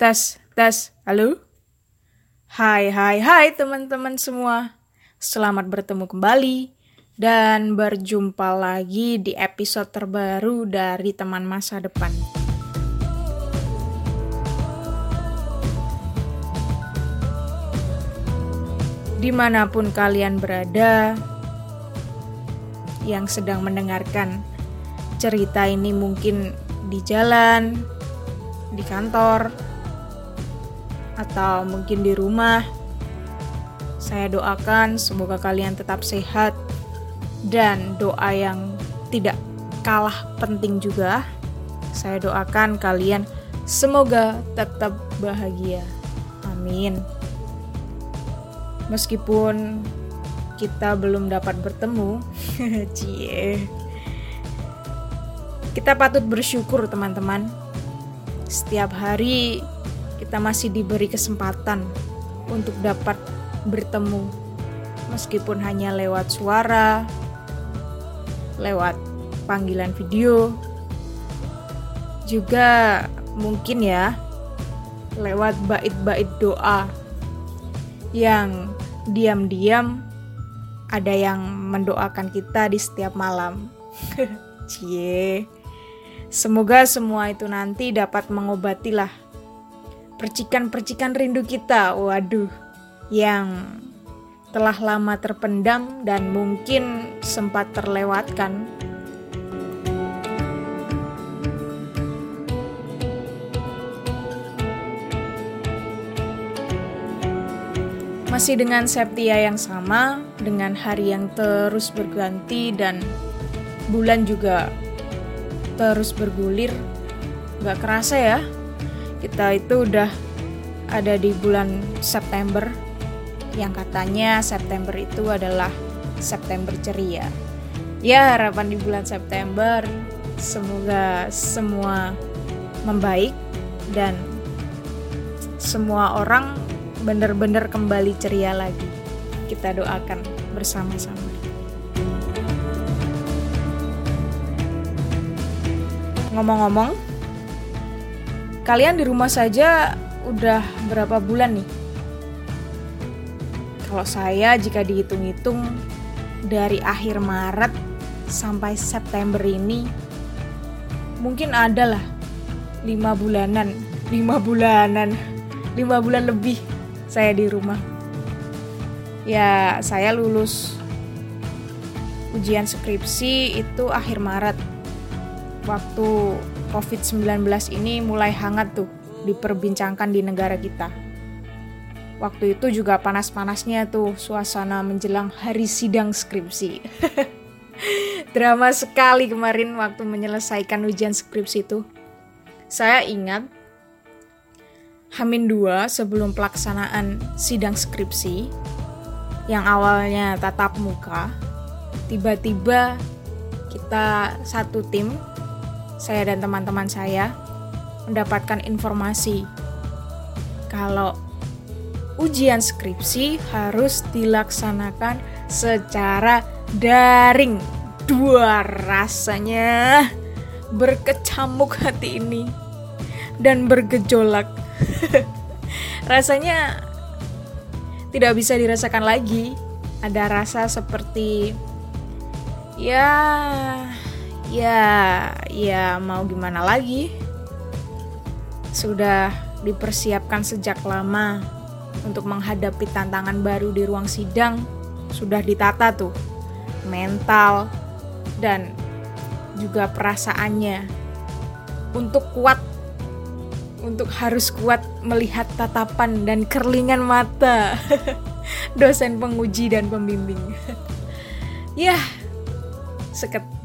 Tes, tes, halo? Hai, hai, hai teman-teman semua. Selamat bertemu kembali dan berjumpa lagi di episode terbaru dari teman masa depan. Di mana pun kalian berada, yang sedang mendengarkan cerita ini mungkin di jalan, di kantor, atau mungkin di rumah. Saya doakan semoga kalian tetap sehat dan doa yang tidak kalah penting juga. Saya doakan kalian semoga tetap bahagia. Amin. Meskipun kita belum dapat bertemu, cie. Kita patut bersyukur teman-teman. Setiap hari kita masih diberi kesempatan untuk dapat bertemu meskipun hanya lewat suara, lewat panggilan video, juga mungkin ya lewat bait-bait doa yang diam-diam ada yang mendoakan kita di setiap malam. Cie. Semoga semua itu nanti dapat mengobatilah percikan-percikan rindu kita, waduh, yang telah lama terpendam dan mungkin sempat terlewatkan. Masih dengan Septia yang sama, dengan hari yang terus berganti dan bulan juga terus bergulir. Gak kerasa ya, kita itu udah ada di bulan September yang katanya September itu adalah September ceria. Ya, harapan di bulan September semoga semua membaik dan semua orang benar-benar kembali ceria lagi. Kita doakan bersama-sama. Ngomong-ngomong, Kalian di rumah saja udah berapa bulan nih? Kalau saya jika dihitung-hitung dari akhir Maret sampai September ini mungkin ada lah lima bulanan, lima bulanan, lima bulan lebih saya di rumah. Ya saya lulus ujian skripsi itu akhir Maret waktu COVID-19 ini mulai hangat tuh diperbincangkan di negara kita. Waktu itu juga panas-panasnya tuh suasana menjelang hari sidang skripsi. Drama sekali kemarin waktu menyelesaikan ujian skripsi itu. Saya ingat Hamin 2 sebelum pelaksanaan sidang skripsi yang awalnya tatap muka, tiba-tiba kita satu tim saya dan teman-teman saya mendapatkan informasi kalau ujian skripsi harus dilaksanakan secara daring. Dua rasanya berkecamuk hati ini dan bergejolak. rasanya tidak bisa dirasakan lagi. Ada rasa seperti ya ya ya mau gimana lagi? Sudah dipersiapkan sejak lama untuk menghadapi tantangan baru di ruang sidang. Sudah ditata tuh mental dan juga perasaannya. Untuk kuat untuk harus kuat melihat tatapan dan kerlingan mata dosen penguji dan pembimbing. Ya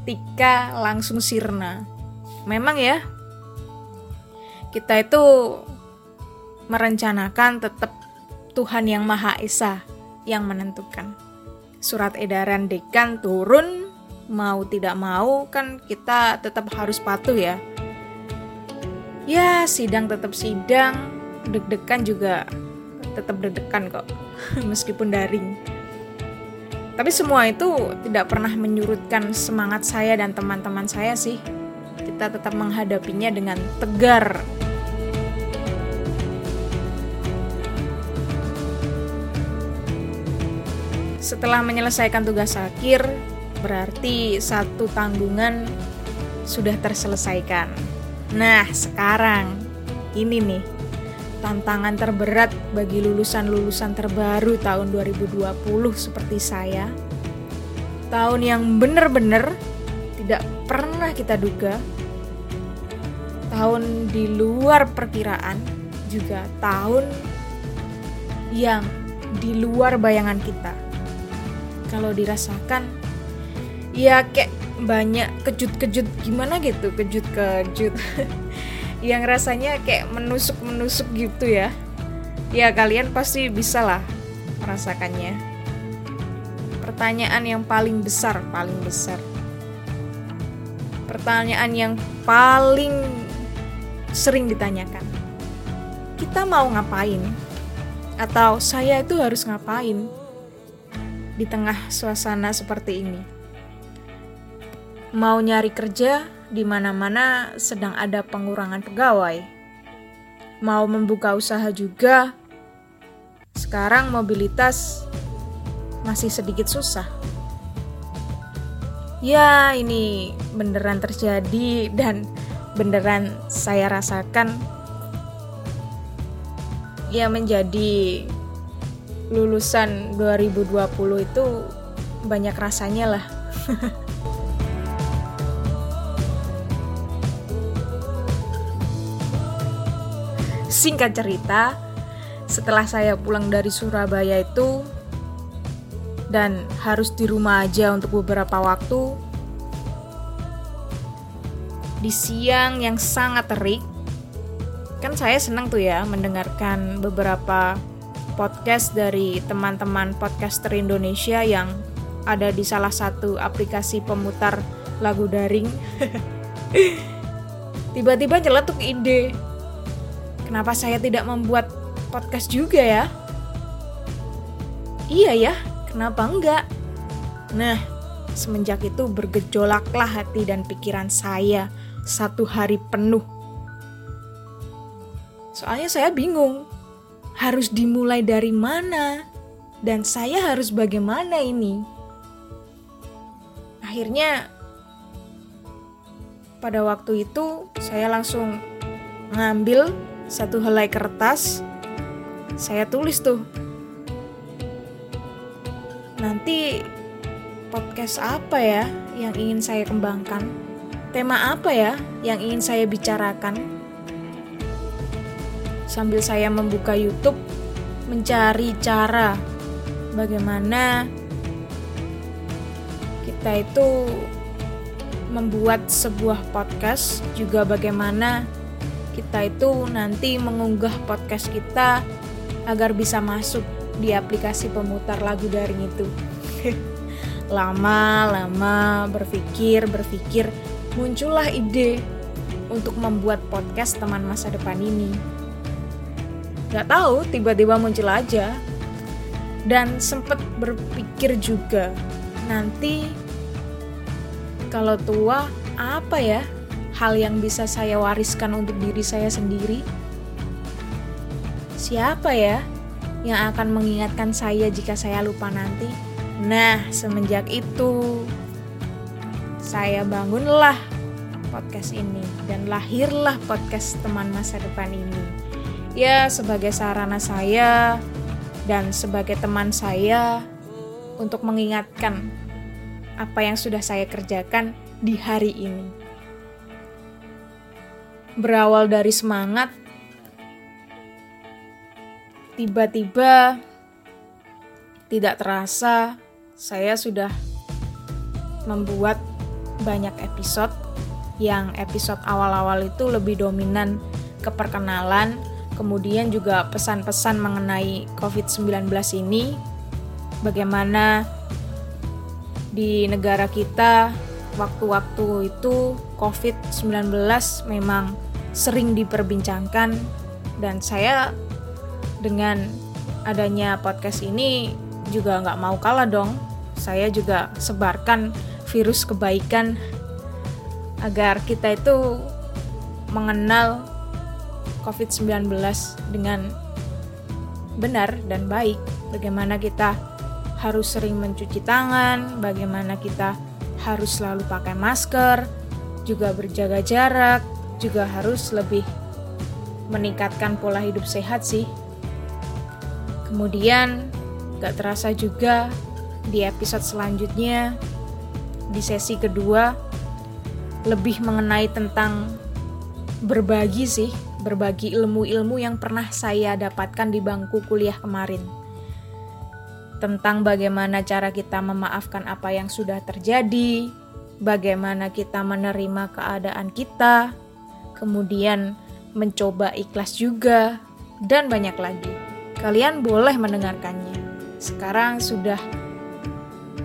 seketika langsung sirna. Memang ya, kita itu merencanakan tetap Tuhan yang Maha Esa yang menentukan. Surat edaran dekan turun, mau tidak mau kan kita tetap harus patuh ya. Ya, sidang tetap sidang, deg-degan juga tetap deg-degan kok, meskipun daring. Tapi semua itu tidak pernah menyurutkan semangat saya dan teman-teman saya sih. Kita tetap menghadapinya dengan tegar. Setelah menyelesaikan tugas akhir, berarti satu tanggungan sudah terselesaikan. Nah, sekarang ini nih tantangan terberat bagi lulusan-lulusan terbaru tahun 2020 seperti saya. Tahun yang benar-benar tidak pernah kita duga. Tahun di luar perkiraan juga tahun yang di luar bayangan kita. Kalau dirasakan ya kayak banyak kejut-kejut gimana gitu, kejut-kejut. yang rasanya kayak menusuk-menusuk gitu ya. Ya kalian pasti bisa lah merasakannya. Pertanyaan yang paling besar, paling besar. Pertanyaan yang paling sering ditanyakan. Kita mau ngapain? Atau saya itu harus ngapain di tengah suasana seperti ini? Mau nyari kerja di mana-mana sedang ada pengurangan pegawai. Mau membuka usaha juga, sekarang mobilitas masih sedikit susah. Ya, ini beneran terjadi dan beneran saya rasakan. Ya, menjadi lulusan 2020 itu banyak rasanya lah. Singkat cerita, setelah saya pulang dari Surabaya itu dan harus di rumah aja untuk beberapa waktu, di siang yang sangat terik, kan saya senang tuh ya mendengarkan beberapa podcast dari teman-teman podcaster Indonesia yang ada di salah satu aplikasi pemutar lagu daring. Tiba-tiba nyeletuk ide Kenapa saya tidak membuat podcast juga ya? Iya ya, kenapa enggak? Nah, semenjak itu bergejolaklah hati dan pikiran saya satu hari penuh. Soalnya saya bingung, harus dimulai dari mana? Dan saya harus bagaimana ini? Akhirnya, pada waktu itu saya langsung ngambil satu helai kertas, saya tulis tuh. Nanti podcast apa ya yang ingin saya kembangkan? Tema apa ya yang ingin saya bicarakan? Sambil saya membuka YouTube, mencari cara bagaimana kita itu membuat sebuah podcast, juga bagaimana kita itu nanti mengunggah podcast kita agar bisa masuk di aplikasi pemutar lagu daring itu. Lama-lama berpikir, berpikir, muncullah ide untuk membuat podcast teman masa depan ini. Gak tahu, tiba-tiba muncul aja. Dan sempat berpikir juga, nanti kalau tua apa ya hal yang bisa saya wariskan untuk diri saya sendiri? Siapa ya yang akan mengingatkan saya jika saya lupa nanti? Nah, semenjak itu saya bangunlah podcast ini dan lahirlah podcast teman masa depan ini. Ya, sebagai sarana saya dan sebagai teman saya untuk mengingatkan apa yang sudah saya kerjakan di hari ini berawal dari semangat, tiba-tiba tidak terasa saya sudah membuat banyak episode yang episode awal-awal itu lebih dominan ke perkenalan, kemudian juga pesan-pesan mengenai COVID-19 ini, bagaimana di negara kita waktu-waktu itu COVID-19 memang sering diperbincangkan dan saya dengan adanya podcast ini juga nggak mau kalah dong. Saya juga sebarkan virus kebaikan agar kita itu mengenal COVID-19 dengan benar dan baik. Bagaimana kita harus sering mencuci tangan, bagaimana kita harus selalu pakai masker, juga berjaga jarak, juga harus lebih meningkatkan pola hidup sehat sih. Kemudian gak terasa juga di episode selanjutnya di sesi kedua lebih mengenai tentang berbagi sih, berbagi ilmu-ilmu yang pernah saya dapatkan di bangku kuliah kemarin. Tentang bagaimana cara kita memaafkan apa yang sudah terjadi, bagaimana kita menerima keadaan kita, kemudian mencoba ikhlas juga, dan banyak lagi. Kalian boleh mendengarkannya. Sekarang sudah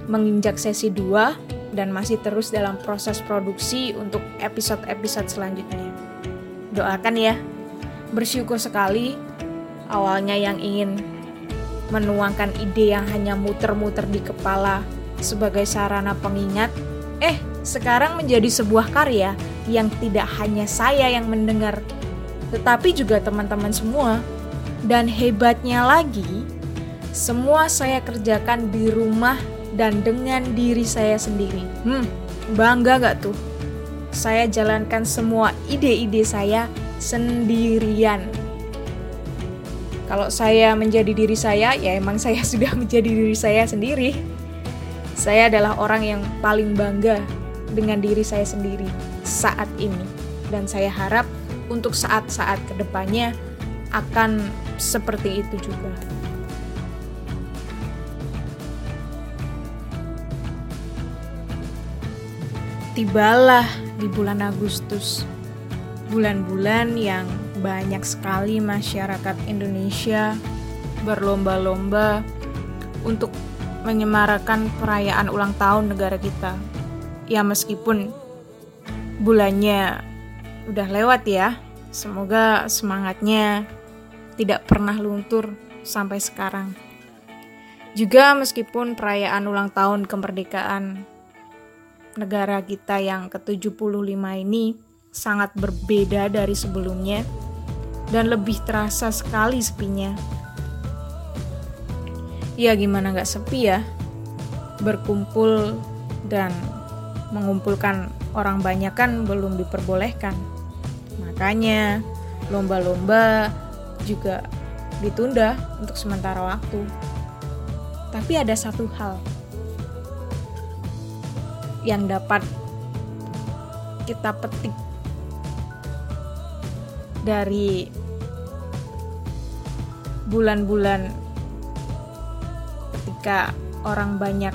menginjak sesi 2 dan masih terus dalam proses produksi untuk episode-episode selanjutnya. Doakan ya. Bersyukur sekali awalnya yang ingin menuangkan ide yang hanya muter-muter di kepala sebagai sarana pengingat, eh sekarang menjadi sebuah karya yang tidak hanya saya yang mendengar, tetapi juga teman-teman semua. Dan hebatnya lagi, semua saya kerjakan di rumah dan dengan diri saya sendiri. Hmm, bangga gak tuh? Saya jalankan semua ide-ide saya sendirian. Kalau saya menjadi diri saya, ya emang saya sudah menjadi diri saya sendiri. Saya adalah orang yang paling bangga dengan diri saya sendiri saat ini. Dan saya harap untuk saat-saat ke depannya akan seperti itu juga. Tibalah di bulan Agustus, bulan-bulan yang banyak sekali masyarakat Indonesia berlomba-lomba untuk menyemarakan perayaan ulang tahun negara kita. Ya meskipun bulannya udah lewat ya, Semoga semangatnya tidak pernah luntur sampai sekarang. Juga meskipun perayaan ulang tahun kemerdekaan negara kita yang ke-75 ini sangat berbeda dari sebelumnya dan lebih terasa sekali sepinya. Ya gimana gak sepi ya, berkumpul dan mengumpulkan orang banyak kan belum diperbolehkan. Makanya lomba-lomba juga ditunda untuk sementara waktu. Tapi ada satu hal yang dapat kita petik dari bulan-bulan ketika orang banyak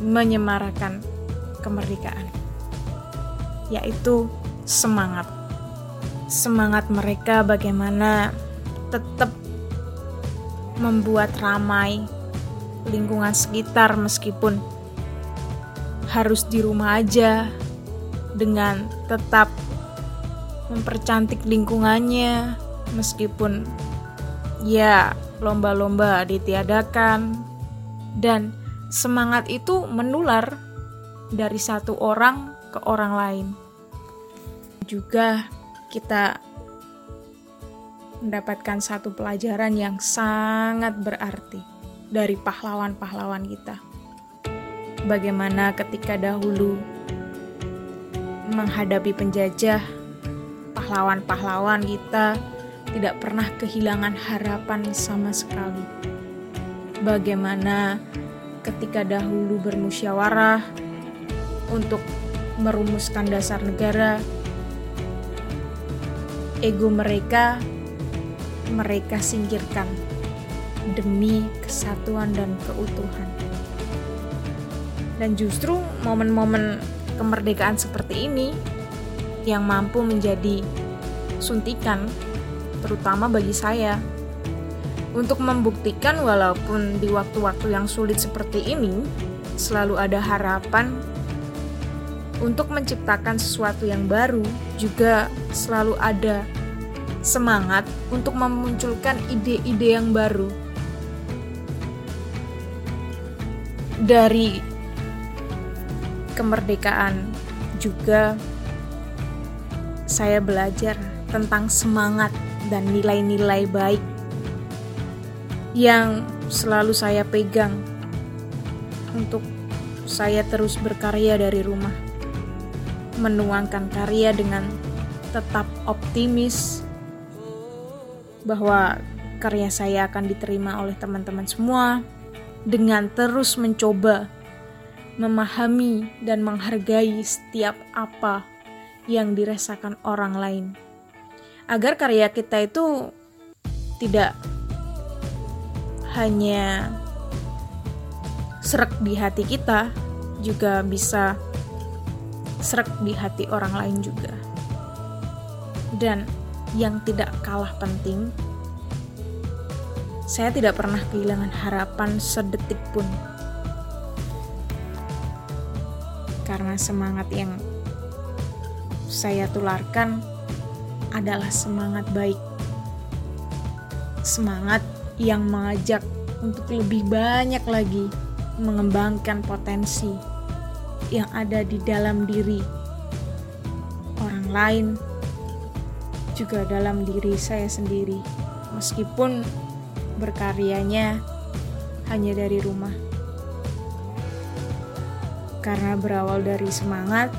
menyemarakan kemerdekaan, yaitu semangat. Semangat mereka bagaimana tetap membuat ramai lingkungan sekitar meskipun harus di rumah aja dengan tetap mempercantik lingkungannya meskipun ya lomba-lomba ditiadakan. Dan semangat itu menular dari satu orang ke orang lain juga kita mendapatkan satu pelajaran yang sangat berarti dari pahlawan-pahlawan kita. Bagaimana ketika dahulu menghadapi penjajah, pahlawan-pahlawan kita tidak pernah kehilangan harapan sama sekali. Bagaimana ketika dahulu bermusyawarah untuk merumuskan dasar negara, ego mereka mereka singkirkan demi kesatuan dan keutuhan. Dan justru momen-momen kemerdekaan seperti ini yang mampu menjadi suntikan terutama bagi saya untuk membuktikan walaupun di waktu-waktu yang sulit seperti ini selalu ada harapan untuk menciptakan sesuatu yang baru juga selalu ada semangat untuk memunculkan ide-ide yang baru. Dari kemerdekaan juga saya belajar tentang semangat dan nilai-nilai baik yang selalu saya pegang untuk saya terus berkarya dari rumah, menuangkan karya dengan tetap optimis bahwa karya saya akan diterima oleh teman-teman semua dengan terus mencoba memahami dan menghargai setiap apa yang dirasakan orang lain. Agar karya kita itu tidak hanya serak di hati kita, juga bisa serak di hati orang lain juga. Dan yang tidak kalah penting, saya tidak pernah kehilangan harapan sedetik pun. Karena semangat yang saya tularkan adalah semangat baik. Semangat yang mengajak untuk lebih banyak lagi mengembangkan potensi yang ada di dalam diri orang lain, juga dalam diri saya sendiri, meskipun berkaryanya hanya dari rumah. Karena berawal dari semangat,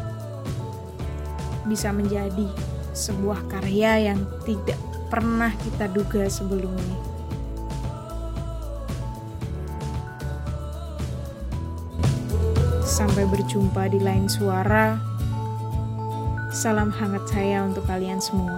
bisa menjadi sebuah karya yang tidak pernah kita duga sebelumnya. Sampai berjumpa di lain suara. Salam hangat saya untuk kalian semua.